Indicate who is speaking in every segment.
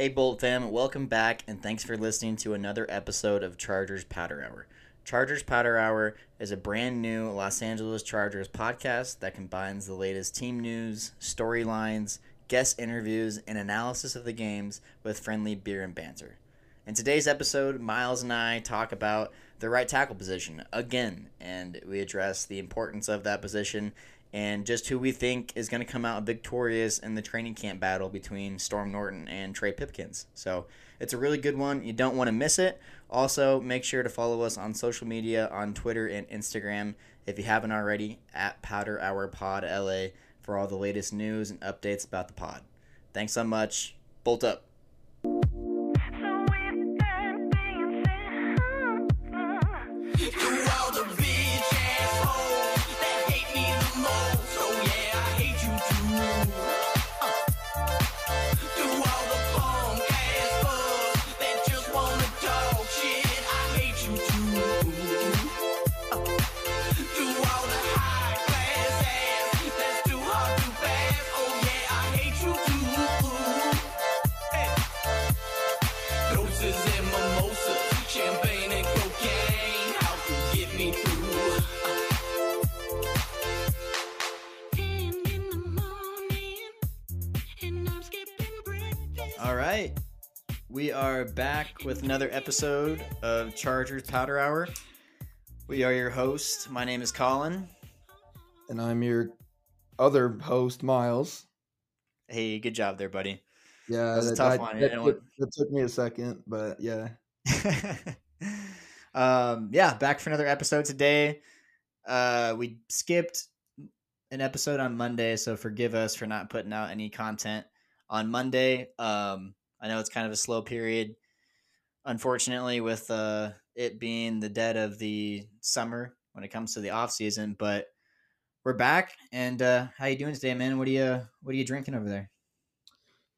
Speaker 1: Hey, Bolt fam, welcome back, and thanks for listening to another episode of Chargers Powder Hour. Chargers Powder Hour is a brand new Los Angeles Chargers podcast that combines the latest team news, storylines, guest interviews, and analysis of the games with friendly beer and banter. In today's episode, Miles and I talk about the right tackle position again, and we address the importance of that position and just who we think is going to come out victorious in the training camp battle between Storm Norton and Trey Pipkins. So it's a really good one. You don't want to miss it. Also, make sure to follow us on social media on Twitter and Instagram if you haven't already at Powder Hour Pod LA for all the latest news and updates about the pod. Thanks so much. Bolt up. We are back with another episode of Chargers Powder Hour. We are your host. My name is Colin.
Speaker 2: And I'm your other host, Miles.
Speaker 1: Hey, good job there, buddy.
Speaker 2: Yeah,
Speaker 1: that was a tough one.
Speaker 2: That, that, that, took me a second, but yeah.
Speaker 1: um, yeah, back for another episode today. Uh, we skipped an episode on Monday, so forgive us for not putting out any content on Monday. Um, I know it's kind of a slow period, unfortunately, with uh, it being the dead of the summer when it comes to the off season. But we're back, and uh, how you doing today, man? What are you What are you drinking over there?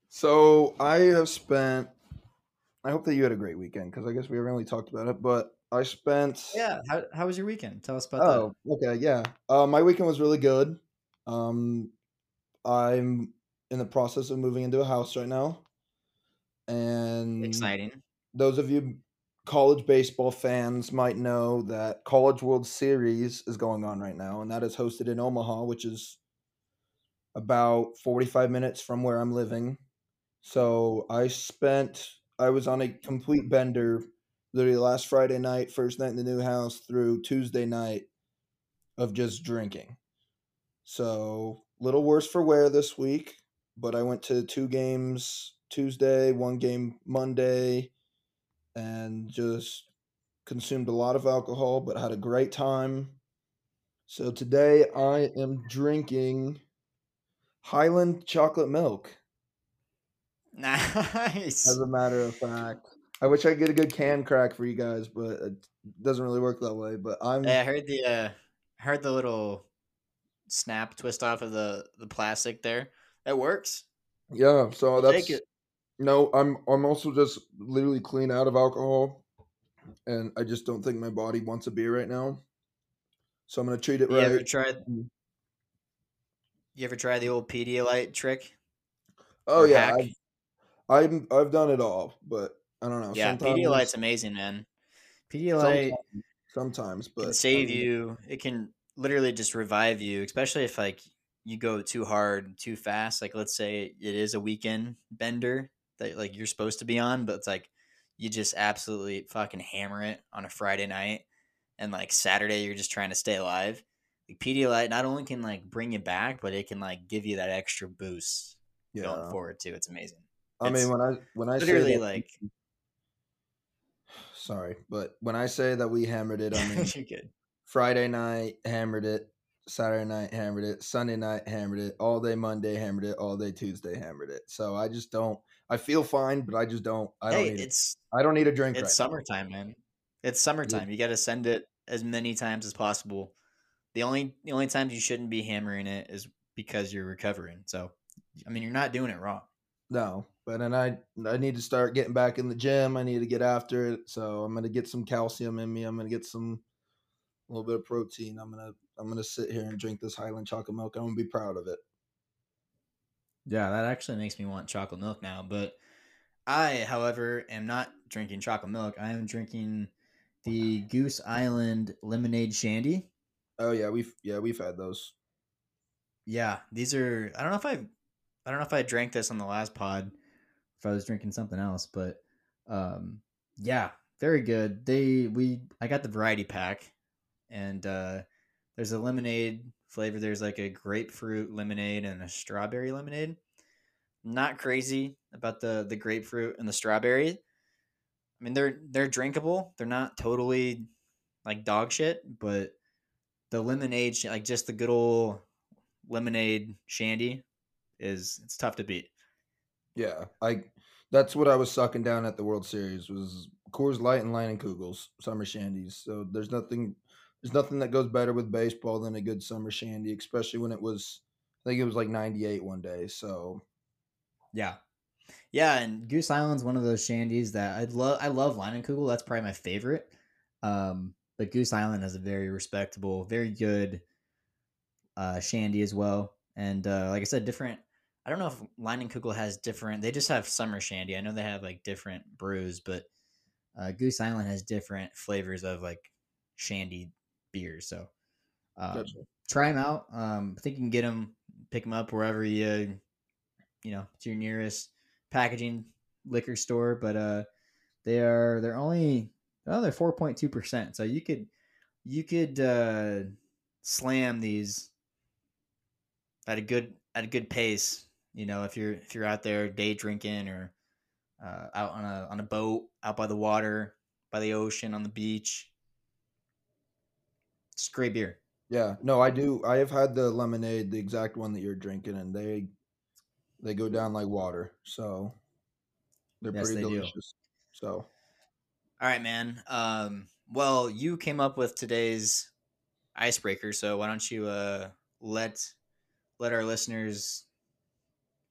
Speaker 2: So I have spent. I hope that you had a great weekend because I guess we haven't really talked about it, but I spent.
Speaker 1: Yeah, how how was your weekend? Tell us about
Speaker 2: oh, that. Oh, okay, yeah. Uh, my weekend was really good. Um, I'm in the process of moving into a house right now. And
Speaker 1: exciting.
Speaker 2: Those of you college baseball fans might know that College World Series is going on right now, and that is hosted in Omaha, which is about 45 minutes from where I'm living. So I spent, I was on a complete bender literally last Friday night, first night in the new house, through Tuesday night of just drinking. So little worse for wear this week but I went to two games Tuesday, one game Monday, and just consumed a lot of alcohol, but had a great time. So today I am drinking Hiland chocolate milk.
Speaker 1: Nice.
Speaker 2: As a matter of fact, I wish I could get a good can crack for you guys, but it doesn't really work that way. But I'm.
Speaker 1: Yeah, I heard the uh, heard the little snap twist off of the the plastic there. That works.
Speaker 2: Yeah, so I'll that's no. I'm I'm also just literally clean out of alcohol, and I just don't think my body wants a beer right now. So I'm gonna treat it right.
Speaker 1: you
Speaker 2: right.
Speaker 1: Ever tried, mm. you ever try the old Pedialyte trick?
Speaker 2: Oh yeah, I've, I've, I've done it all, but I don't know.
Speaker 1: Yeah, sometimes, Pedialyte's amazing, man. Pedialyte
Speaker 2: sometimes, sometimes but
Speaker 1: can save you. It can literally just revive you, especially if like you go too hard, too fast. Like let's say it is a weekend bender that like you're supposed to be on, but it's like you just absolutely fucking hammer it on a Friday night, and like Saturday you're just trying to stay alive. Like Pedialyte not only can like bring you back, but it can like give you that extra boost yeah. going forward too. It's amazing.
Speaker 2: I
Speaker 1: it's
Speaker 2: mean, when I when I
Speaker 1: literally
Speaker 2: say that,
Speaker 1: like,
Speaker 2: sorry, but when I say that we hammered it, I mean
Speaker 1: you're good.
Speaker 2: Friday night hammered it. Saturday night hammered it, Sunday night hammered it, all day Monday hammered it, all day Tuesday hammered it. So I just don't. I feel fine, but I just don't. I don't.
Speaker 1: Hey,
Speaker 2: need
Speaker 1: it's.
Speaker 2: A, I don't need a drink.
Speaker 1: It's
Speaker 2: right
Speaker 1: summertime,
Speaker 2: now.
Speaker 1: man. It's summertime. You got to send it as many times as possible. The only the only times you shouldn't be hammering it is because you're recovering. So, I mean, you're not doing it wrong.
Speaker 2: No, but and I I need to start getting back in the gym. I need to get after it. So I'm gonna get some calcium in me. I'm gonna get some a little bit of protein. I'm gonna I'm gonna sit here and drink this Hiland chocolate milk. I'm gonna be proud of it.
Speaker 1: Yeah, that actually makes me want chocolate milk now. But I, however, am not drinking chocolate milk. I am drinking the Goose Island lemonade shandy.
Speaker 2: Oh yeah, we've yeah we've had those.
Speaker 1: Yeah, these are. I don't know if I, I don't know if I drank this on the last pod, if I was drinking something else, but, um, yeah, very good. They we I got the variety pack, and uh, there's a lemonade flavor. There's like a grapefruit lemonade and a strawberry lemonade. Not crazy about the the grapefruit and the strawberry. I mean, they're they're drinkable. They're not totally like dog shit, but the lemonade, like just the good old lemonade shandy, is it's tough to beat.
Speaker 2: Yeah, I that's what I was sucking down at the World Series was Coors Light and Leinenkugel's summer shandies. So there's nothing there's nothing that goes better with baseball than a good summer shandy, especially when it was I think it was like 98 one day. So
Speaker 1: yeah. Yeah, and Goose Island's one of those shandies that I love I love Leinenkugel. That's probably my favorite. Um, but Goose Island has a very respectable, very good uh, shandy as well. And uh, like I said, different I don't know if Leinenkugel has different. They just have summer shandy. I know they have like different brews, but uh, Goose Island has different flavors of like shandy beers. So um, gotcha. try them out. Um, I think you can get them, pick them up wherever you, you know, to your nearest packaging liquor store. But uh, they are they're only oh they're four point two percent. So you could you could uh, slam these at a good at a good pace you know, if you're if you're out there day drinking or uh, out on a on a boat, out by the water, by the ocean, on the beach, it's great beer.
Speaker 2: Yeah, no, I do. I have had the lemonade, the exact one that you're drinking, and they they go down like water. So they're yes, pretty they delicious. Do. So,
Speaker 1: all right, man. Um, well, you came up with today's icebreaker, so why don't you uh, let let our listeners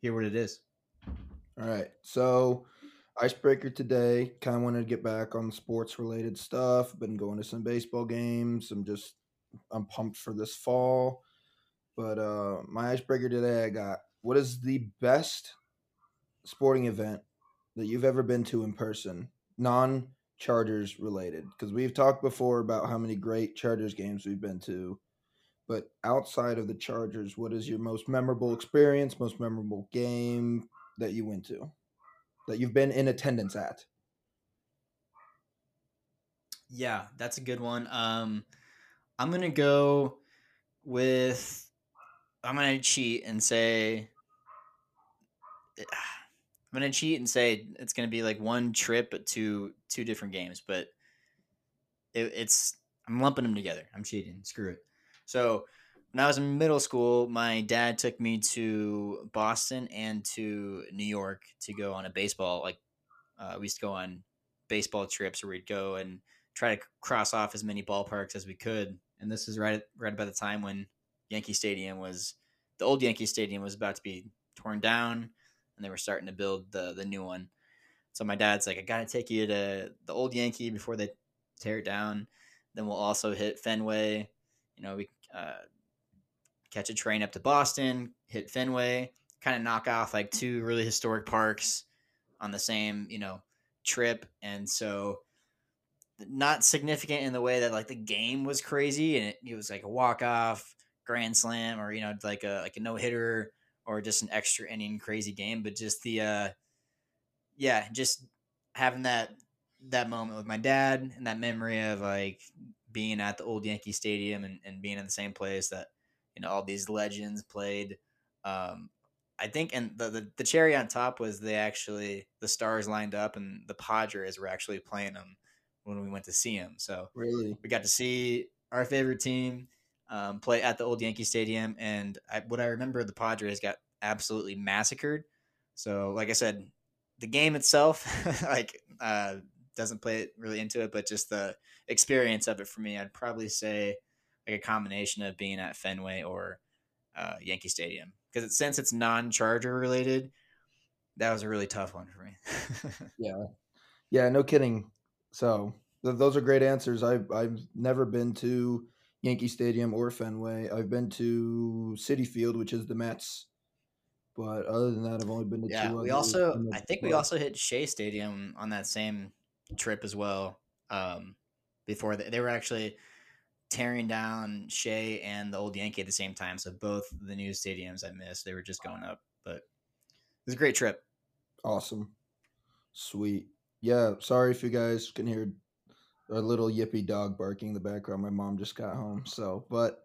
Speaker 1: hear what it is.
Speaker 2: All right. So, icebreaker today. Kind of wanted to get back on sports related stuff. Been going to some baseball games. I'm just, I'm pumped for this fall. But uh my icebreaker today, I got what is the best sporting event that you've ever been to in person, non Chargers related? Because we've talked before about how many great Chargers games we've been to but outside of the Chargers, what is your most memorable experience, most memorable game that you went to, that you've been in attendance at?
Speaker 1: Yeah, that's a good one. Um, I'm gonna go with. I'm gonna cheat and say. I'm gonna cheat and say it's gonna be like one trip to two different games, but it, it's I'm lumping them together. I'm cheating. Screw it. So when I was in middle school, my dad took me to Boston and to New York to go on a baseball like uh, we used to go on baseball trips where we'd go and try to cross off as many ballparks as we could. And this is right right about the time when Yankee Stadium was the old Yankee Stadium was about to be torn down and they were starting to build the the new one. So my dad's like, I gotta take you to the old Yankee before they tear it down. Then we'll also hit Fenway. You know, we uh, catch a train up to Boston, hit Fenway, kind of knock off like two really historic parks on the same, you know, trip. And so not significant in the way that like the game was crazy and it, it was like a walk off grand slam or you know like a like a no hitter or just an extra inning crazy game but just the uh yeah just having that that moment with my dad and that memory of like being at the old Yankee Stadium and, and being in the same place that you know all these legends played. Um, I think, and the, the, the cherry on top was they actually the stars lined up and the Padres were actually playing them when we went to see them. So
Speaker 2: really,
Speaker 1: we got to see our favorite team um, play at the old Yankee Stadium, and I, what I remember, the Padres got absolutely massacred. So, like I said, the game itself, like uh, doesn't play it really into it, but just the experience of it for me, I'd probably say like a combination of being at Fenway or uh, Yankee Stadium because since it's non-Charger related, that was a really tough one for me.
Speaker 2: yeah, yeah, no kidding. So th- those are great answers. I've I've never been to Yankee Stadium or Fenway. I've been to Citi Field, which is the Mets, But other than that, I've only been to
Speaker 1: Yeah,
Speaker 2: two.
Speaker 1: we also I think we also hit Shea Stadium on that same trip as well. Um, before they, they were actually tearing down Shea and the old Yankee at the same time. So both the new stadiums I missed, they were just going up. But it was a great trip.
Speaker 2: Awesome. Sweet. Yeah, sorry if you guys can hear a little yippy dog barking in the background. My mom just got home. So, but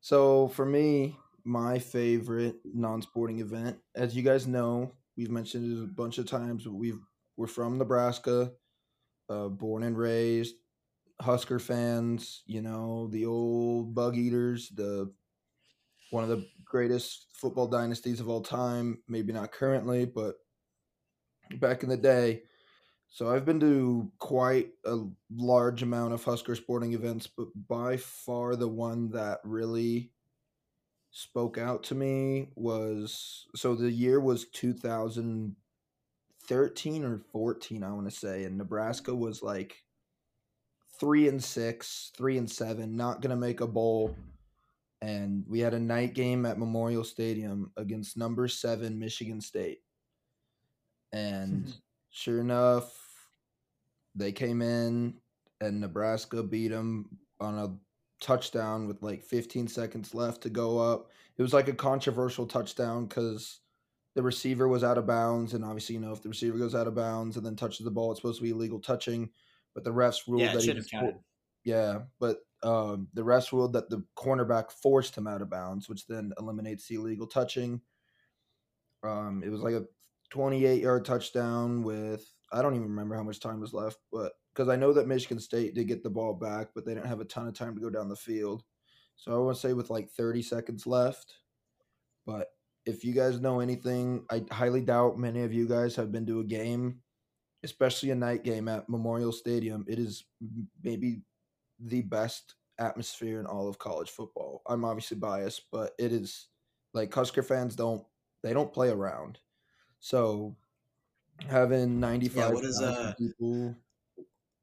Speaker 2: so for me, my favorite non-sporting event, as you guys know, we've mentioned it a bunch of times, we've we're from Nebraska, uh, born and raised, Husker fans, you know, the old bug eaters, the one of the greatest football dynasties of all time, maybe not currently, but back in the day. So I've been to quite a large amount of Husker sporting events, but by far the one that really spoke out to me was so the year was 2013 or 14, I want to say, and Nebraska was like three and six, three and seven, not gonna make a bowl. And we had a night game at Memorial Stadium against number seven Michigan State. And sure enough, they came in and Nebraska beat them on a touchdown with like 15 seconds left to go up. It was like a controversial touchdown because the receiver was out of bounds. And obviously, you know, if the receiver goes out of bounds and then touches the ball, it's supposed to be illegal touching. But the refs ruled
Speaker 1: Yeah, it
Speaker 2: that he
Speaker 1: should
Speaker 2: was yeah, but um, the refs ruled that the cornerback forced him out of bounds, which then eliminates the illegal touching. Um, it was like a 28 yard touchdown with I don't even remember how much time was left, but because I know that Michigan State did get the ball back, but they didn't have a ton of time to go down the field. So I want to say with like 30 seconds left. But if you guys know anything, I highly doubt many of you guys have been to a game, especially a night game at Memorial Stadium. It is maybe the best atmosphere in all of college football. I'm obviously biased, but it is like Husker fans don't they don't play around. So having 95
Speaker 1: what is, uh,
Speaker 2: people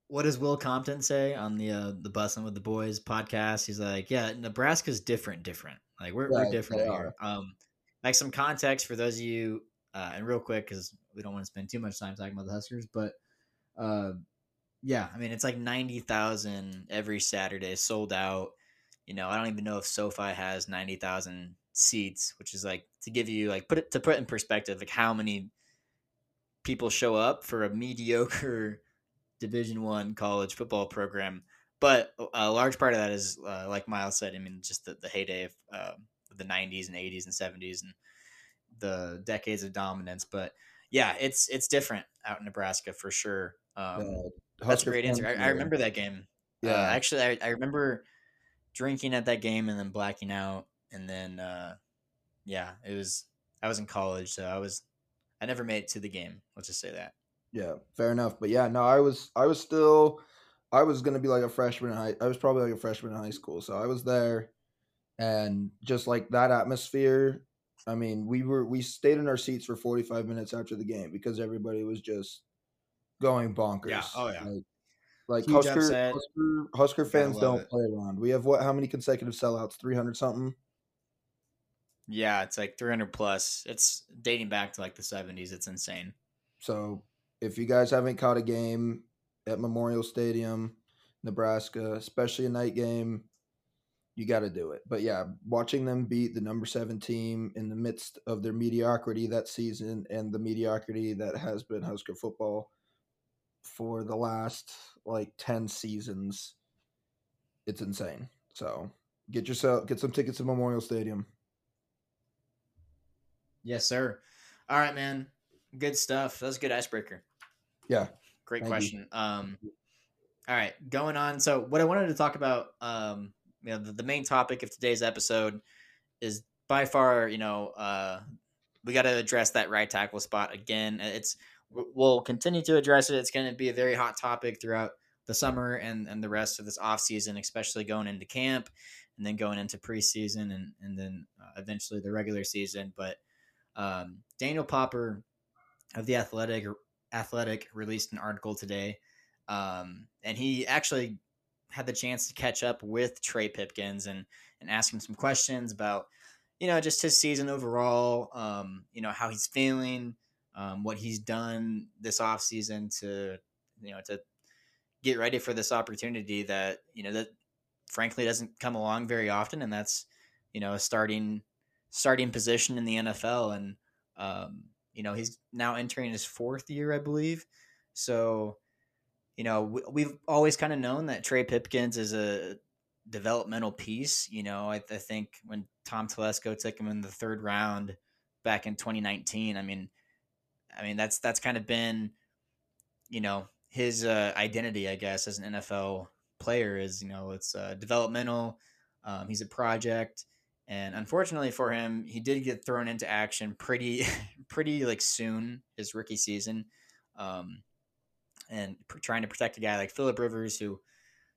Speaker 1: What does Will Compton say on the uh, the Bussin' with the Boys podcast? He's like, "Yeah, Nebraska's different, different. Like we're
Speaker 2: Yeah,
Speaker 1: we're different here." Um, like some context for those of you, uh, and real quick because we don't want to spend too much time talking about the Huskers, but uh, yeah, I mean it's like ninety thousand every Saturday, sold out. You know, I don't even know if SoFi has ninety thousand seats, which is like to give you like put it to put in perspective, like how many people show up for a mediocre division one college football program but a large part of that is uh, like miles said i mean just the, the heyday of uh, the 90s and 80s and 70s and the decades of dominance but yeah it's it's different out in nebraska for sure um,
Speaker 2: uh,
Speaker 1: that's a great answer I, I remember that game
Speaker 2: Yeah.
Speaker 1: uh, actually I, I remember drinking at that game and then blacking out and then uh, yeah it was i was in college so i was i never made it to the game let's just say that
Speaker 2: Yeah, fair enough. But yeah, no, I was I was still I was gonna be like a freshman in high I was probably like a freshman in high school. So I was there and just like that atmosphere. I mean, we were we stayed in our seats for forty five minutes after the game because everybody was just going bonkers. Yeah.
Speaker 1: Oh, yeah.
Speaker 2: Like, like Husker. Husker Husker fans don't
Speaker 1: it.
Speaker 2: play around. We have what how many consecutive sellouts? Three hundred something?
Speaker 1: Yeah, it's like 300 plus. It's dating back to like the 70s. It's insane.
Speaker 2: So if you guys haven't caught a game at Memorial Stadium, Nebraska, especially a night game, you got to do it. But yeah, watching them beat the number seven team in the midst of their mediocrity that season and the mediocrity that has been Husker football for the last like 10 seasons, it's insane. So get yourself, get some tickets to Memorial Stadium.
Speaker 1: Yes, sir. All right, man. Good stuff. That was a good icebreaker.
Speaker 2: Yeah.
Speaker 1: Great
Speaker 2: Thank you.
Speaker 1: question. Um, all right, going on. So, what I wanted to talk about, um, you know, the, the main topic of today's episode is by far, you know, uh, we got to address that right tackle spot again. It's we'll continue to address it. It's going to be a very hot topic throughout the summer and, and the rest of this off season, especially going into camp and then going into preseason and and then uh, eventually the regular season. But um, Daniel Popper of the Athletic Athletic released an article today, um, and he actually had the chance to catch up with Trey Pipkins and and ask him some questions about you know, just his season overall, um, you know, how he's feeling, um, what he's done this offseason to, you know, to get ready for this opportunity that, you know, that frankly doesn't come along very often. And that's, you know, starting, starting position in the NFL. And, um, you know, he's now entering his fourth year, I believe. So, you know, we, have always kind of known that Trey Pipkins is a developmental piece. You know, I, I, think when Tom Telesco took him in the third round back in 2019, I mean, I mean that's that's kind of been, you know, his uh, identity, I guess, as an NFL player is, you know, it's uh, developmental. Um, he's a project, and unfortunately for him, he did get thrown into action pretty, pretty like soon his rookie season. Um, and pr- trying to protect a guy like Philip Rivers, who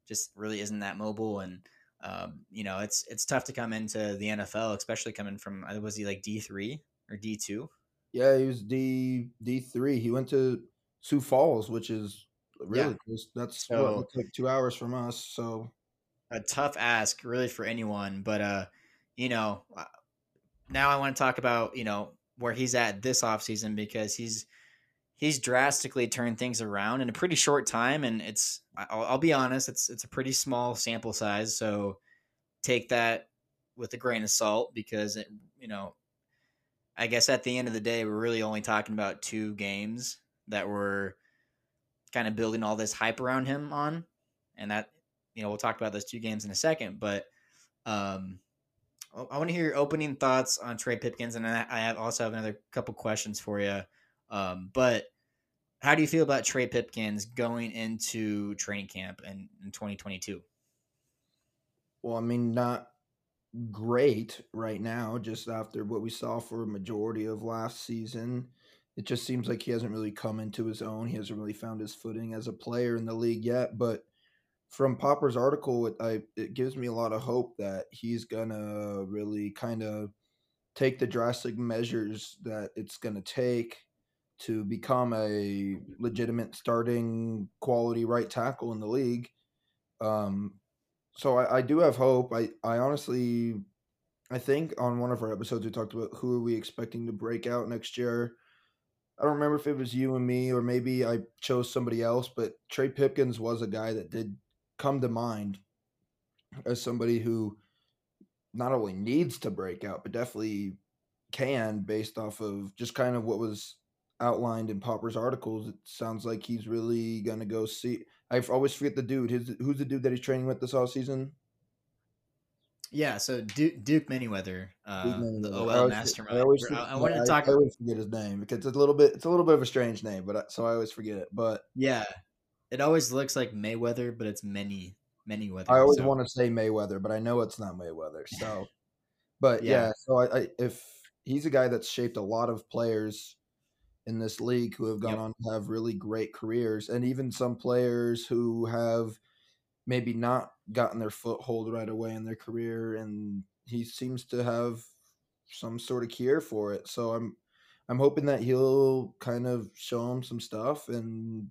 Speaker 1: just really isn't that mobile. And um, you know, it's it's tough to come into the NFL, especially coming from uh, was he like D three or D two?
Speaker 2: Yeah, he was D D three. He went to Sioux Falls, which is really yeah. close. That's so, what, like two hours from us. So
Speaker 1: a tough ask, really, for anyone. But uh, you know, uh, now I want to talk about you know where he's at this offseason because he's he's drastically turned things around in a pretty short time and it's I'll, I'll, be honest it's it's a pretty small sample size so take that with a grain of salt because it you know i guess at the end of the day we're really only talking about two games that were kind of building all this hype around him on and that you know we'll talk about those two games in a second but um I want to hear your opening thoughts on Trey Pipkins, and I have also have another couple questions for you um, but how do you feel about Trey Pipkins going into training camp in, in 2022?
Speaker 2: Well, I mean, not great right now, just after what we saw for a majority of last season. It just seems like he hasn't really come into his own. He hasn't really found his footing as a player in the league yet. But from Popper's article, it, I, it gives me a lot of hope that he's going to really kind of take the drastic measures that it's going to take to become a legitimate starting quality right tackle in the league. Um, so I, I do have hope. I, I honestly, I think on one of our episodes we talked about who are we expecting to break out next year. I don't remember if it was you and me or maybe I chose somebody else, but Trey Pipkins was a guy that did come to mind as somebody who not only needs to break out, but definitely can based off of just kind of what was outlined in Popper's articles, it sounds like he's really gonna go see. I always forget the dude. His, who's the dude that he's training with this all season?
Speaker 1: Yeah, so Duke, Duke Manyweather, uh, Duke the OL
Speaker 2: I always,
Speaker 1: mastermind.
Speaker 2: I, always, I, I wanted to talk. I, always forget his name because it's a little bit. It's a little bit of a strange name, but I, so I always forget it. But
Speaker 1: yeah, it always looks like Mayweather, but it's many many weather.
Speaker 2: I always
Speaker 1: so.
Speaker 2: want to say Mayweather, but I know it's not Mayweather. So, but yeah, yeah so I, if he's a guy that's shaped a lot of players in this league who have gone yep. on to have really great careers, and even some players who have maybe not gotten their foothold right away in their career, and he seems to have some sort of cure for it. So I'm I'm hoping that he'll kind of show him some stuff, and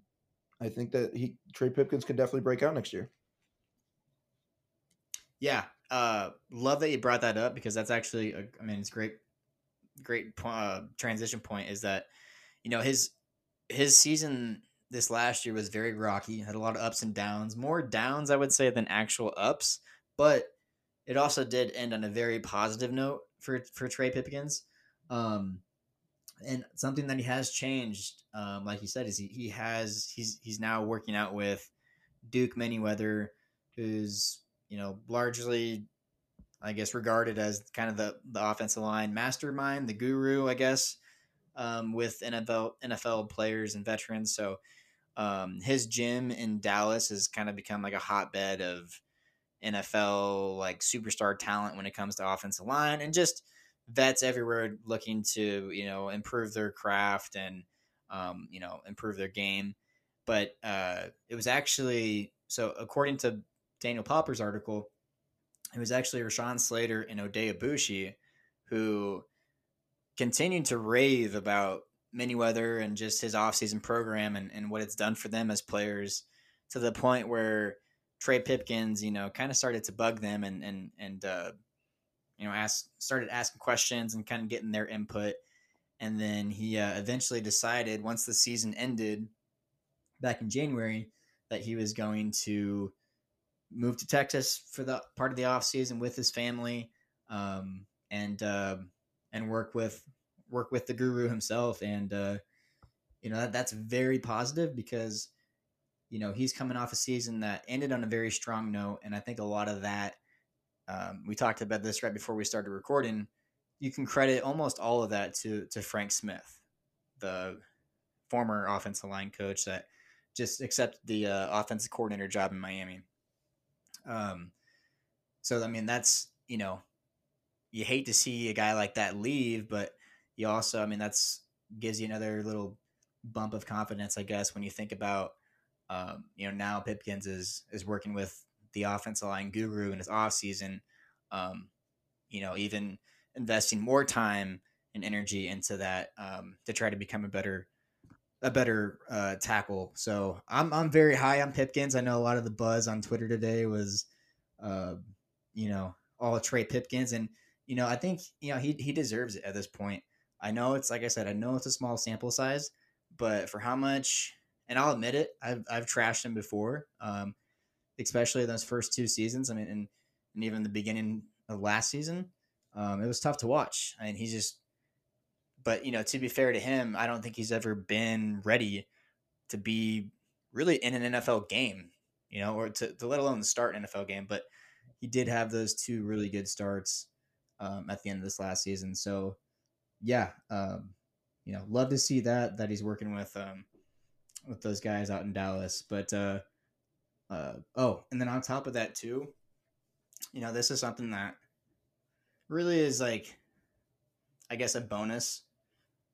Speaker 2: I think that he Trey Pipkins can definitely break out next year.
Speaker 1: Yeah, uh, love that you brought that up because that's actually, a, I mean, it's great, great uh, transition point. Is that you know his his season this last year was very rocky. Had a lot of ups and downs, more downs I would say than actual ups, but it also did end on a very positive note for for Trey Pipkins. Um, and something that he has changed, um, like you said, is he, he has he's he's now working out with Duke Manyweather, who's you know largely, I guess, regarded as kind of the the offensive line mastermind, the guru, I guess um, with NFL NFL players and veterans. So um, his gym in Dallas has kind of become like a hotbed of NFL like superstar talent when it comes to offensive line and just vets everywhere looking to you know improve their craft and um, you know improve their game. But uh, it was actually so according to Daniel Popper's article, it was actually Rashawn Slater and Oday Aboushi who continued to rave about Manyweather and just his offseason program and, and what it's done for them as players to the point where Trey Pipkins, you know, kind of started to bug them and and and uh, you know, asked started asking questions and kind of getting their input. And then he uh, eventually decided once the season ended back in January that he was going to move to Texas for the part of the off season with his family um, and uh, and work with work with the guru himself. And uh, you know that, that's very positive because you know he's coming off a season that ended on a very strong note, and I think a lot of that um, we talked about this right before we started recording. You can credit almost all of that to to Frank Smith, the former offensive line coach that just accepted the uh, offensive coordinator job in Miami. Um, so I mean that's you know you hate to see a guy like that leave, but you also I mean that's gives you another little bump of confidence, I guess, when you think about um, you know now Pipkins is is working with the offensive line guru in his off season. Um, you know, even investing more time and energy into that um, to try to become a better a better uh, tackle. So I'm I'm very high on Pipkins. I know a lot of the buzz on Twitter today was, uh, you know, all Trey Pipkins, and you know I think you know he he deserves it at this point. I know it's like I said, I know it's a small sample size, but for how much, and I'll admit it, I've I've trashed him before, um, especially those first two seasons. I mean, and, and even the beginning of last season, um, it was tough to watch. I mean, he's just but you know, to be fair to him, I don't think he's ever been ready to be really in an NFL game, you know, or to, to let alone start an NFL game. But he did have those two really good starts um, at the end of this last season. So yeah, um, you know, love to see that that he's working with um, with those guys out in Dallas. But uh, uh, oh, and then on top of that too, you know, this is something that really is like, I guess, a bonus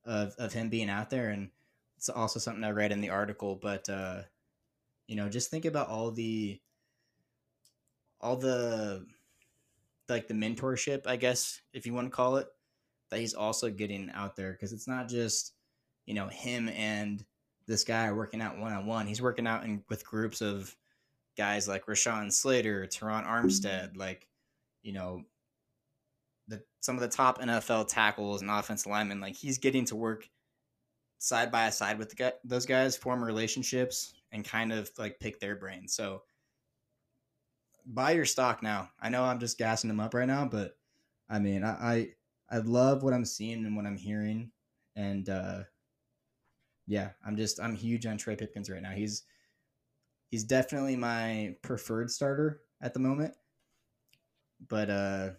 Speaker 1: of of him being out there, and it's also something I read in the article. But uh, you know, just think about all the all the like the mentorship, I guess, if you want to call it, that he's also getting out there because it's not just you know him and this guy working out one on one. He's working out in, with groups of guys like Rashawn Slater, Terron Armstead, like you know the some of the top NFL tackles and offensive linemen. Like he's getting to work side by side with guy, those guys, form relationships, and kind of like pick their brains. So buy your stock now. I know I'm just gassing him up right now, but I mean, I I, I love what I'm seeing and what I'm hearing, and uh, yeah, I'm just I'm huge on Trey Pipkins right now. He's he's definitely my preferred starter at the moment, but uh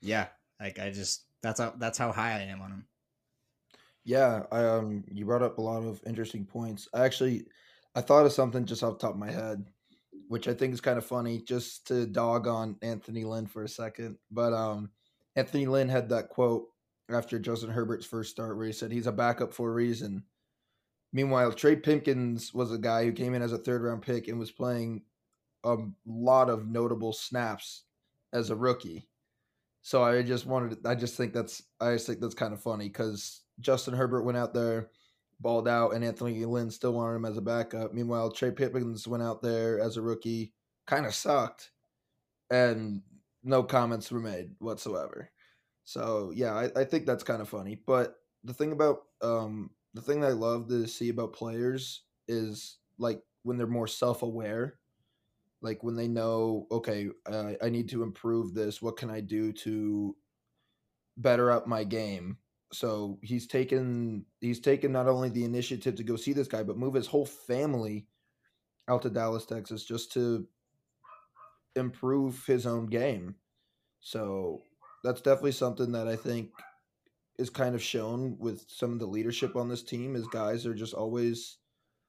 Speaker 1: yeah, like I just that's how that's how high I am on him.
Speaker 2: Yeah, I, um, you brought up a lot of interesting points. I actually, I thought of something just off top of my head, which I think is kind of funny, just to dog on Anthony Lynn for a second. But um, Anthony Lynn had that quote after Justin Herbert's first start where he said he's a backup for a reason. Meanwhile, Trey Pipkins was a guy who came in as a third round pick and was playing a lot of notable snaps as a rookie. So I just wanted, I just think that's, I just think that's kind of funny because Justin Herbert went out there, balled out, and Anthony Lynn still wanted him as a backup. Meanwhile, Trey Pipkins went out there as a rookie, kind of sucked, and no comments were made whatsoever. So yeah, I, I think that's kind of funny. But the thing about um, the thing that I love to see about players is like when they're more self aware like when they know okay i need to improve this what can i do to better up my game? So he's taken he's taken not only the initiative to go see this guy but move his whole family out to dallas texas just to improve his own game. So that's definitely something that i think is kind of shown with some of the leadership on this team is guys are just always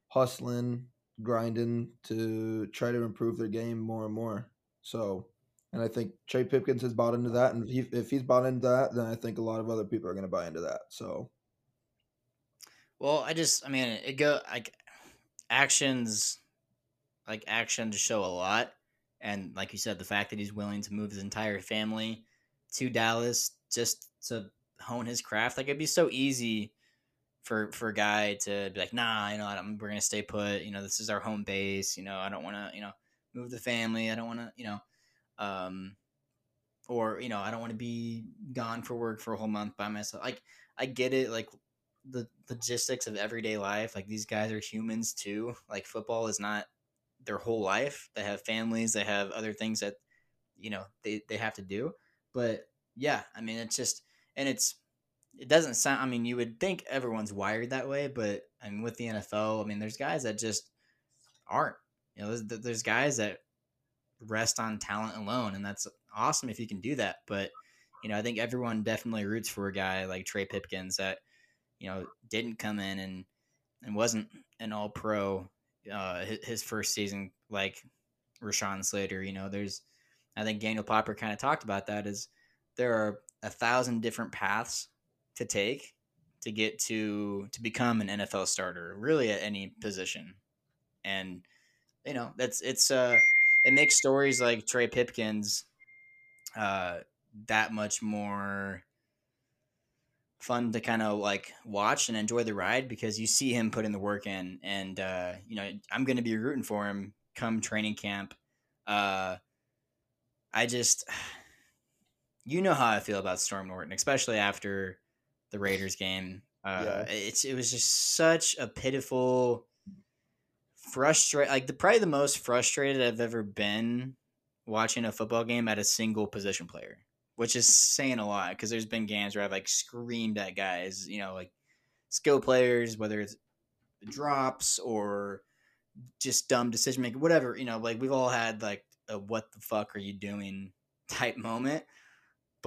Speaker 2: hustling grinding to try to improve their game more and more. So, and I think Trey Pipkins has bought into that, and if, he, if he's bought into that, then I think a lot of other people are going to buy into that. So,
Speaker 1: well, I just, I mean, it go like actions, like actions to show a lot, and like you said, the fact that he's willing to move his entire family to Dallas just to hone his craft, like it'd be so easy for for a guy to be like, nah, you know, I'm, we're gonna stay put. You know, this is our home base. You know, I don't want to, you know, move the family. I don't want to, you know, um, or you know I don't want to be gone for work for a whole month by myself. Like I get it, like the logistics of everyday life. Like these guys are humans too. Like football is not their whole life. They have families. They have other things that you know they they have to do. But yeah, I mean it's just and it's it doesn't sound. I mean, you would think everyone's wired that way, but I mean, with the NFL, I mean, there's guys that just aren't. You know, there's, there's guys that rest on talent alone, and that's awesome if you can do that. But you know, I think everyone definitely roots for a guy like Trey Pipkins that you know didn't come in and and wasn't an All Pro uh, his first season like Rashawn Slater. You know, there's I think Daniel Popper kind of talked about that. Is there are a thousand different paths to take to get to to become an NFL starter, really at any position. And you know, that's it's uh it makes stories like Trey Pipkins uh that much more fun to kind of like watch and enjoy the ride because you see him put in the work in and uh you know, I'm going to be rooting for him come training camp. Uh I just you know how I feel about Storm Norton, especially after the Raiders game. Uh, yeah. It's it was just such a pitiful, frustrate like the probably the most frustrated I've ever been watching a football game at a single position player, which is saying a lot because there's been games where I've like screamed at guys, you know, like skill players, whether it's drops or just dumb decision making, whatever, you know, like we've all had like a what the fuck are you doing type moment.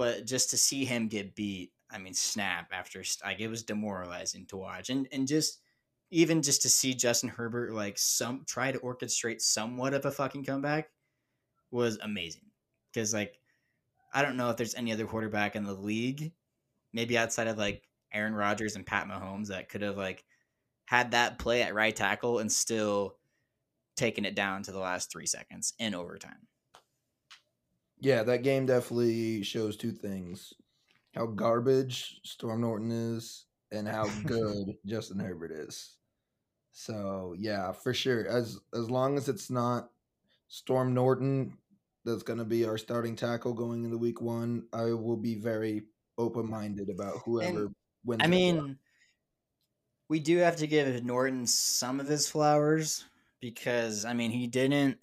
Speaker 1: But just to see him get beat I mean, snap after like it was demoralizing to watch, and and just even just to see Justin Herbert like some try to orchestrate somewhat of a fucking comeback was amazing. Because like I don't know if there's any other quarterback in the league, maybe outside of like Aaron Rodgers and Pat Mahomes that could have like had that play at right tackle and still taken it down to the last three seconds in overtime.
Speaker 2: Yeah, that game definitely shows two things how garbage Storm Norton is and how good Justin Herbert is. So yeah, for sure. As as long as it's not Storm Norton that's going to be our starting tackle going into week one, I will be very open minded about whoever and, wins.
Speaker 1: I mean, we do have to give Norton some of his flowers because I mean he didn't.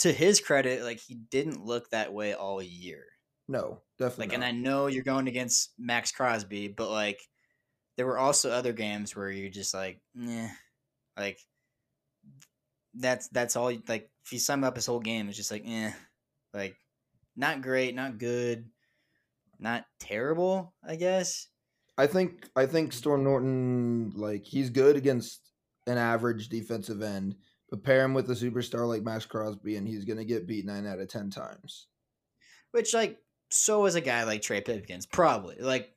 Speaker 1: To his credit, like he didn't look that way all year.
Speaker 2: No, definitely.
Speaker 1: Like, not. and I know you're going against Maxx Crosby, but like, there were also other games where you're just like, yeah, like that's that's all. Like, if you sum up his whole game, it's just like, yeah, like not great, not good, not terrible. I guess.
Speaker 2: I think I think Storm Norton like he's good against an average defensive end, but pair him with a superstar like Maxx Crosby, and he's gonna get beat nine out of ten times.
Speaker 1: Which like so is a guy like Trey Pipkins, probably. Like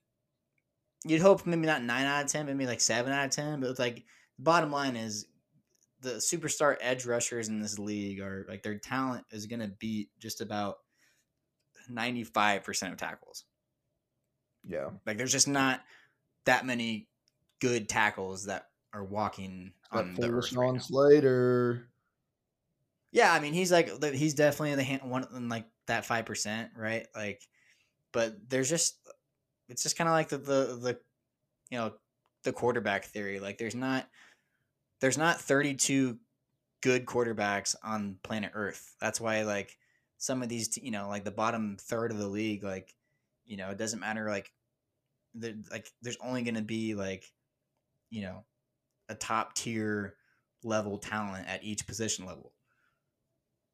Speaker 1: you'd hope maybe not nine out of ten, maybe like seven out of ten. But like the bottom line is the superstar edge rushers in this league are like their talent is gonna beat just about ninety five percent of tackles.
Speaker 2: Yeah.
Speaker 1: Like there's just not that many good tackles that are walking on the earth right
Speaker 2: Slater.
Speaker 1: Yeah, I mean he's like he's definitely in the hand, one in like that five percent, right? Like, but there's just it's just kind of like the, the the you know the quarterback theory. Like, there's not there's not 32 good quarterbacks on planet Earth. That's why like some of these you know like the bottom third of the league, like you know it doesn't matter like the like there's only going to be like you know a top tier level talent at each position level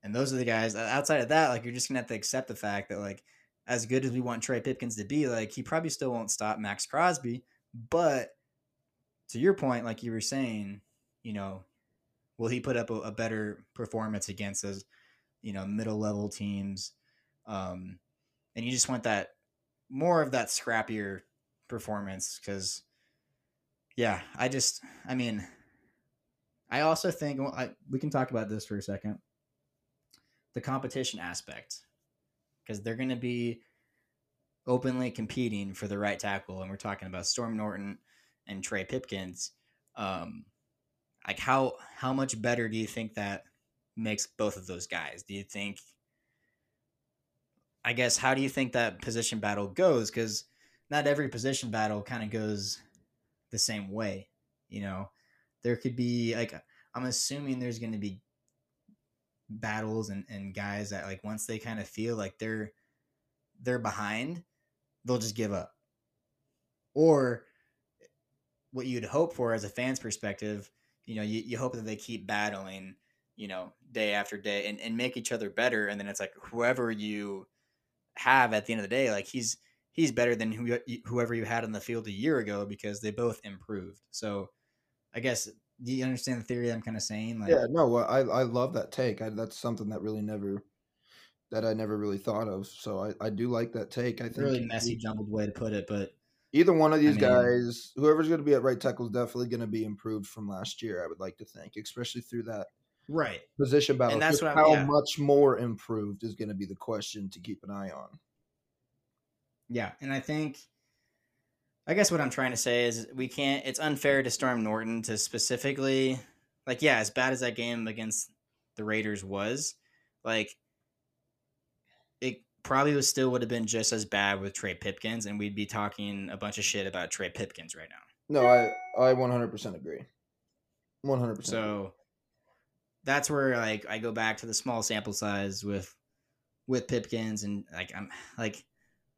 Speaker 1: and those are the guys outside of that, like you're just gonna have to accept the fact that like as good as we want Trey Pipkins to be, like he probably still won't stop Maxx Crosby. But to your point, like you were saying, you know, will he put up a, a better performance against those, you know, middle level teams? Um, and you just want that more of that scrappier performance because, yeah, I just, I mean, I also think well, I, we can talk about this for a second the competition aspect because they're going to be openly competing for the right tackle, and we're talking about Storm Norton and Trey Pipkins. Um, like how how much better do you think that makes both of those guys? Do you think I guess how do you think that position battle goes? Because not every position battle kind of goes the same way. You know, there could be like I'm assuming there's going to be battles and, and guys that like once they kind of feel like they're they're behind, they'll just give up. Or what you'd hope for as a fan's perspective, you know, you, you hope that they keep battling, you know, day after day and, and make each other better. And then it's like whoever you have at the end of the day, like he's he's better than who, whoever you had on the field a year ago because they both improved. So I guess do you understand the theory I'm kind of saying?
Speaker 2: Like, yeah, no, I I love that take. I, that's something that really never that I never really thought of. So I, I do like that take. I think
Speaker 1: really messy, jumbled way to put it, but
Speaker 2: either one of these I mean, guys, whoever's going to be at right tackle, is definitely going to be improved from last year. I would like to think, especially through that
Speaker 1: right
Speaker 2: position battle. And that's what how yeah. much more improved is going to be the question to keep an eye on.
Speaker 1: Yeah, and I think I guess what I'm trying to say is we can't. It's unfair to Storm Norton to specifically, like, yeah, as bad as that game against the Raiders was, like, it probably was still would have been just as bad with Trey Pipkins, and we'd be talking a bunch of shit about Trey Pipkins right now.
Speaker 2: No, I I 100% agree. 100%.
Speaker 1: So that's where like I go back to the small sample size with with Pipkins, and like I'm like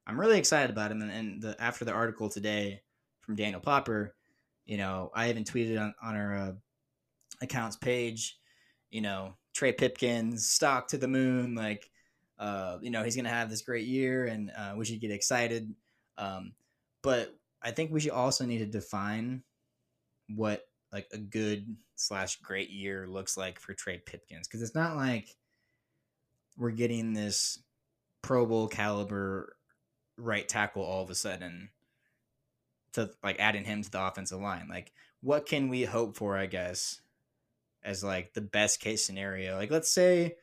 Speaker 1: I'm really excited about him. And, and the, after the article today from Daniel Popper, you know, I even tweeted on, on our uh, accounts page, you know, Trey Pipkins stock to the moon. Like, uh, you know, he's going to have this great year and uh, we should get excited. Um, but I think we should also need to define what like a good slash great year looks like for Trey Pipkins. Cause it's not like we're getting this Pro Bowl caliber right tackle all of a sudden to like adding him to the offensive line. Like, what can we hope for, I guess, as like the best case scenario? Like, let's say,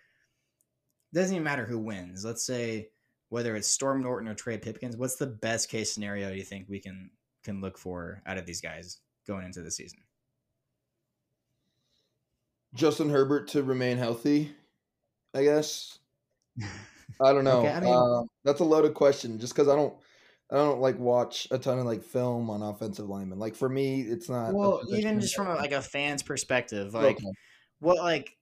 Speaker 1: doesn't even matter who wins. Let's say whether it's Storm Norton or Trey Pipkins, what's the best case scenario you think we can can look for out of these guys going into the season?
Speaker 2: Justin Herbert to remain healthy, I guess. I don't know. Okay, I mean, uh, that's a loaded question. Just because I don't, I don't like watch a ton of like film on offensive linemen. Like for me, it's not.
Speaker 1: Well, even just from a, like a fan's perspective, like okay. what like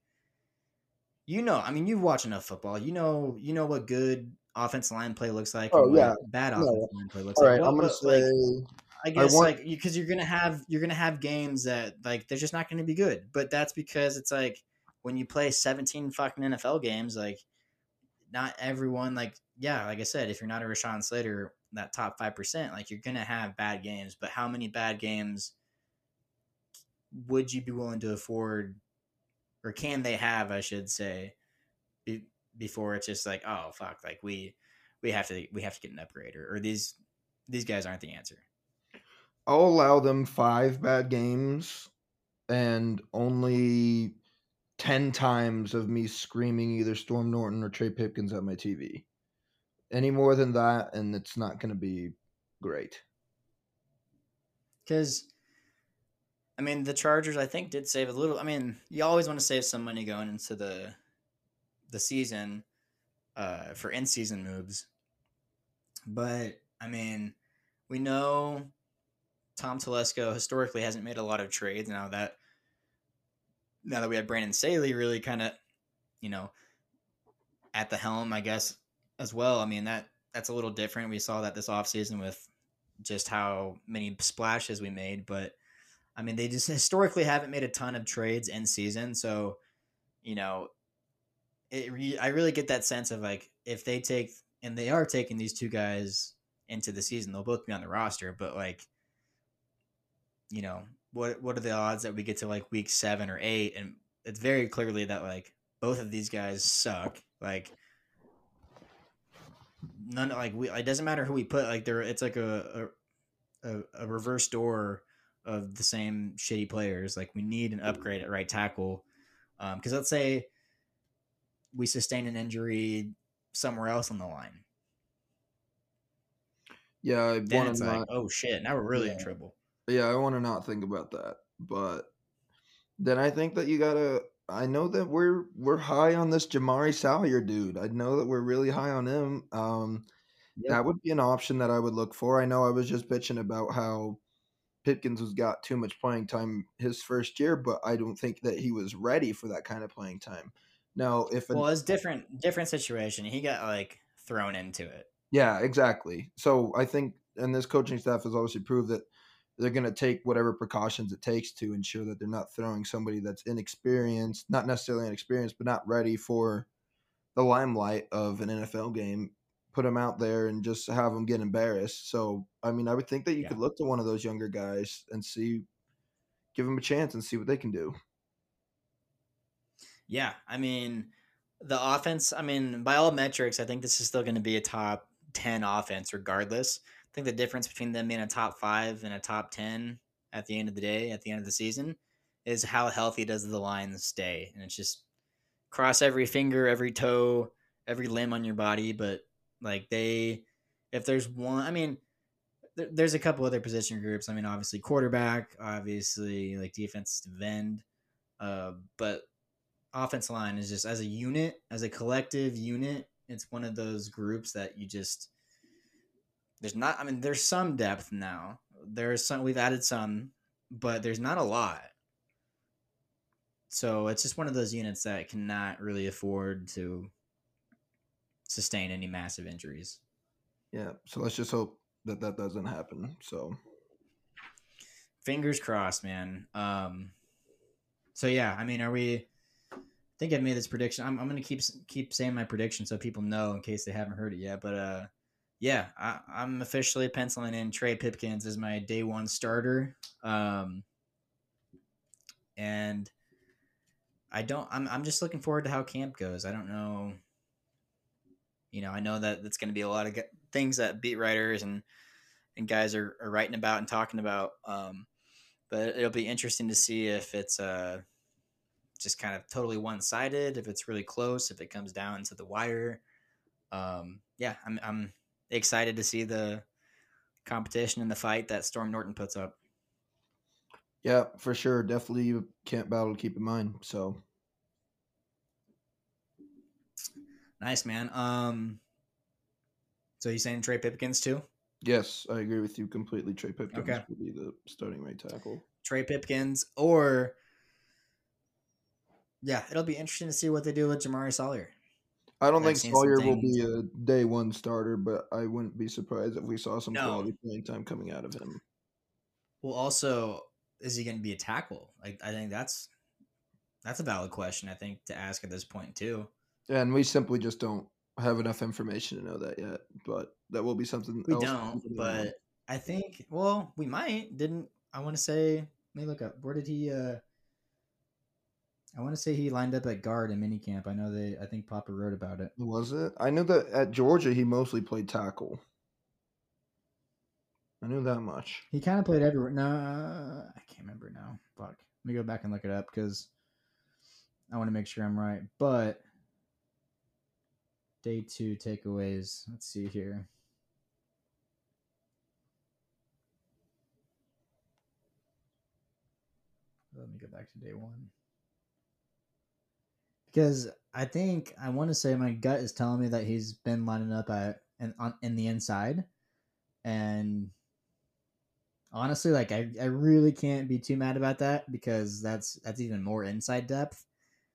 Speaker 1: you know, I mean, you've watched enough football. You know, you know what good offensive line play looks like.
Speaker 2: Oh yeah,
Speaker 1: bad offensive no. line play looks All like. Right, what, I'm gonna say. I guess I want... like because you're gonna have you're gonna have games that like they're just not gonna be good. But that's because it's like when you play 17 fucking NFL games, like not everyone like yeah, like I said, if you're not a Rashawn Slater, that top five percent, like you're gonna have bad games. But how many bad games would you be willing to afford, or can they have? I should say, be, before it's just like, oh fuck, like we we have to we have to get an upgrade, or, or these these guys aren't the answer.
Speaker 2: I'll allow them five bad games and only 10 times of me screaming either Storm Norton or Trey Pipkins at my TV. Any more than that, and it's not going to be great.
Speaker 1: Because, I mean, the Chargers, I think, did save a little. I mean, you always want to save some money going into the the season uh, for in season moves. But, I mean, we know Tom Telesco historically hasn't made a lot of trades. Now that now that we have Brandon Staley really kind of, you know, at the helm, I guess, as well. I mean, that that's a little different. We saw that this offseason with just how many splashes we made, but I mean, they just historically haven't made a ton of trades in season. So, you know, it re- I really get that sense of like if they take and they are taking these two guys into the season, they'll both be on the roster, but like, you know, what what are the odds that we get to like week seven or eight? And it's very clearly that like both of these guys suck. Like none like we it doesn't matter who we put like there it's like a, a a reverse door of the same shitty players. Like we need an upgrade at right tackle. Um, because um, let's say we sustain an injury somewhere else on the line.
Speaker 2: Yeah
Speaker 1: then it's like oh shit now we're really yeah. in trouble
Speaker 2: yeah, I want to not think about that. But then I think that you gotta I know that we're we're high on this Jamari Salyer dude. I know that we're really high on him. Um,
Speaker 1: Yep.
Speaker 2: That would be an option that I would look for. I know I was just bitching about how Pipkins has got too much playing time his first year, but I don't think that he was ready for that kind of playing time. Now, if an,
Speaker 1: Well, it's different different situation. He got like thrown into it.
Speaker 2: yeah, exactly. So I think, and this coaching staff has obviously proved that they're going to take whatever precautions it takes to ensure that they're not throwing somebody that's inexperienced, not necessarily inexperienced, but not ready for the limelight of an NFL game. Put them out there and just have them get embarrassed. So, I mean, I would think that you
Speaker 1: Yeah.
Speaker 2: could look to one of those younger guys and see, give them a chance and see what they can do.
Speaker 1: Yeah, I mean, the offense. I mean, by all metrics, I think this is still going to be a top ten offense, regardless. I think the difference between them being a top five and a top ten at the end of the day, at the end of the season, is how healthy does the line stay, and it's just cross every finger, every toe, every limb on your body. But like they, if there's one, I mean. there- There's a couple other position groups. I mean, obviously quarterback, obviously like defensive end, uh, but offense line is just as a unit, as a collective unit, it's one of those groups that you just there's not I mean there's some depth now. There's some we've added some, but there's not a lot. So it's just one of those units that cannot really afford to sustain any massive injuries.
Speaker 2: Yeah. So let's just hope that that doesn't happen. So,
Speaker 1: Fingers crossed, man. Um so yeah, I mean, are we I think I made this prediction. I'm, I'm gonna keep keep saying my prediction so people know in case they haven't heard it yet. But uh, yeah, I, I'm officially penciling in Trey Pipkins as my day one starter. Um, and I don't. I'm I'm just looking forward to how camp goes. I don't know. You know, I know that it's going to be a lot of things that beat writers and and guys are, are writing about and talking about. Um, but it'll be interesting to see if it's uh just kind of totally one sided, if it's really close, if it comes down to the wire. Um, yeah, I'm I'm excited to see the competition and the fight that Storm Norton puts up.
Speaker 2: yeah, for sure. Definitely a camp battle to keep in mind. So,
Speaker 1: Nice man. Um, so you saying Trey Pipkins too?
Speaker 2: yes, I agree with you completely. Trey Pipkins
Speaker 1: Okay.
Speaker 2: will be the starting right tackle.
Speaker 1: Trey Pipkins, or yeah, it'll be interesting to see what they do with Jamari Salyer.
Speaker 2: I don't
Speaker 1: I've
Speaker 2: think Salyer will be a day one starter, but I wouldn't be surprised if we saw some
Speaker 1: No.
Speaker 2: quality playing time coming out of him.
Speaker 1: Well, also, is he going to be a tackle? Like, I think that's that's a valid question. I think to ask at this point too.
Speaker 2: And we simply just don't have enough information to know that yet. But that will be something
Speaker 1: We don't, but I think well, we might. Didn't I want to say? Let me look up. Where did he? uh I want to say he lined up at guard in minicamp. I know they. I think Popper wrote about it.
Speaker 2: was it? I knew that at Georgia he mostly played tackle. I knew that much.
Speaker 1: He kind of played everywhere. No, I can't remember now. Fuck. Let me go back and look it up because I want to make sure I'm right. But day two takeaways. Let's see here. Let me go back to day one. Because I think I want to say my gut is telling me that he's been lining up at and on in the inside, and honestly, like I, I really can't be too mad about that because that's that's even more inside depth.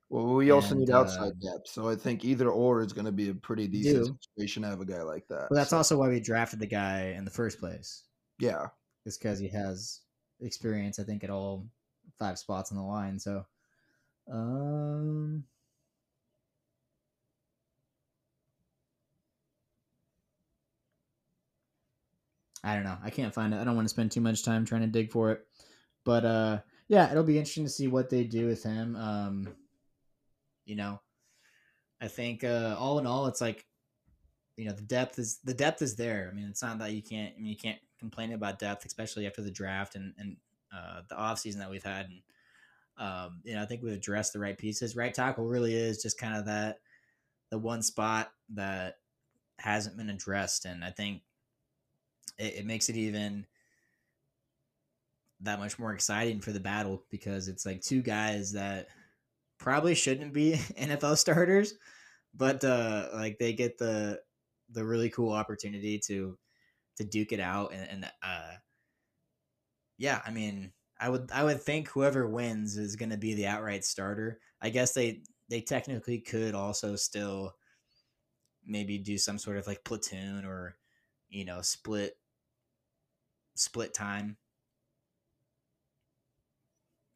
Speaker 2: Well, we also
Speaker 1: And,
Speaker 2: need
Speaker 1: uh,
Speaker 2: outside depth, so I think either or is going to be a pretty decent
Speaker 1: do.
Speaker 2: situation to have a guy like that.
Speaker 1: But that's
Speaker 2: so,
Speaker 1: also why we drafted the guy in the first place.
Speaker 2: yeah.
Speaker 1: it's because he has experience, I think, at all five spots on the line. So, um, I don't know. I can't find it. I don't want to spend too much time trying to dig for it. But uh, yeah, it'll be interesting to see what they do with him. Um, you know, I think uh, all in all, it's like you know the depth is the depth is there. I mean, it's not that you can't. I mean, you can't complain about depth, especially after the draft and and uh, the off season that we've had. And um, you know, I think we've addressed the right pieces. Right tackle really is just kind of that the one spot that hasn't been addressed, and I think it, it makes it even that much more exciting for the battle because it's like two guys that probably shouldn't be NFL starters, but uh, like they get the the really cool opportunity to to duke it out and, and uh, yeah, I mean, I would I would think whoever wins is going to be the outright starter. I guess they they technically could also still maybe do some sort of like platoon or you know split split time.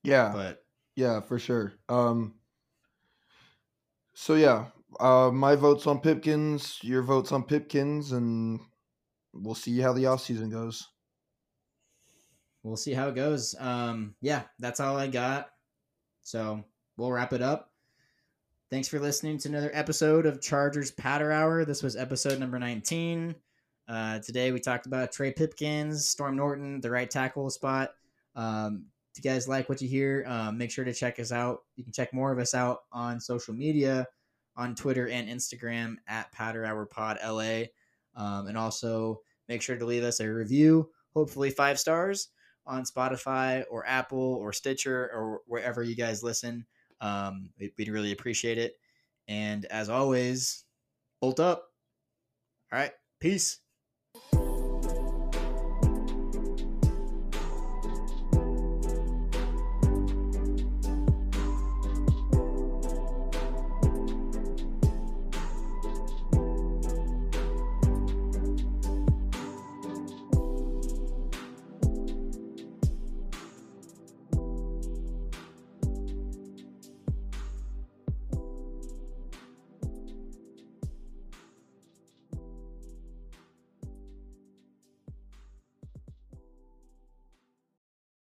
Speaker 2: Yeah,
Speaker 1: But
Speaker 2: yeah, for sure. Um, so yeah, uh, my vote's on Pipkins, your vote's on Pipkins, and we'll see how the off season goes.
Speaker 1: we'll see how it goes. Um, yeah, that's all I got. So we'll wrap it up. Thanks for listening to another episode of Chargers Powder Hour. This was episode number 19. Uh, today we talked about Trey Pipkins, Storm Norton, the right tackle spot. Um, if you guys like what you hear, um, make sure to check us out. You can check more of us out on social media, on Twitter and Instagram at Powder Hour Pod LA. Um, and also make sure to leave us a review, hopefully five stars on Spotify or Apple or Stitcher or wherever you guys listen. Um, we- we'd really appreciate it. And as always, bolt up. All right. Peace.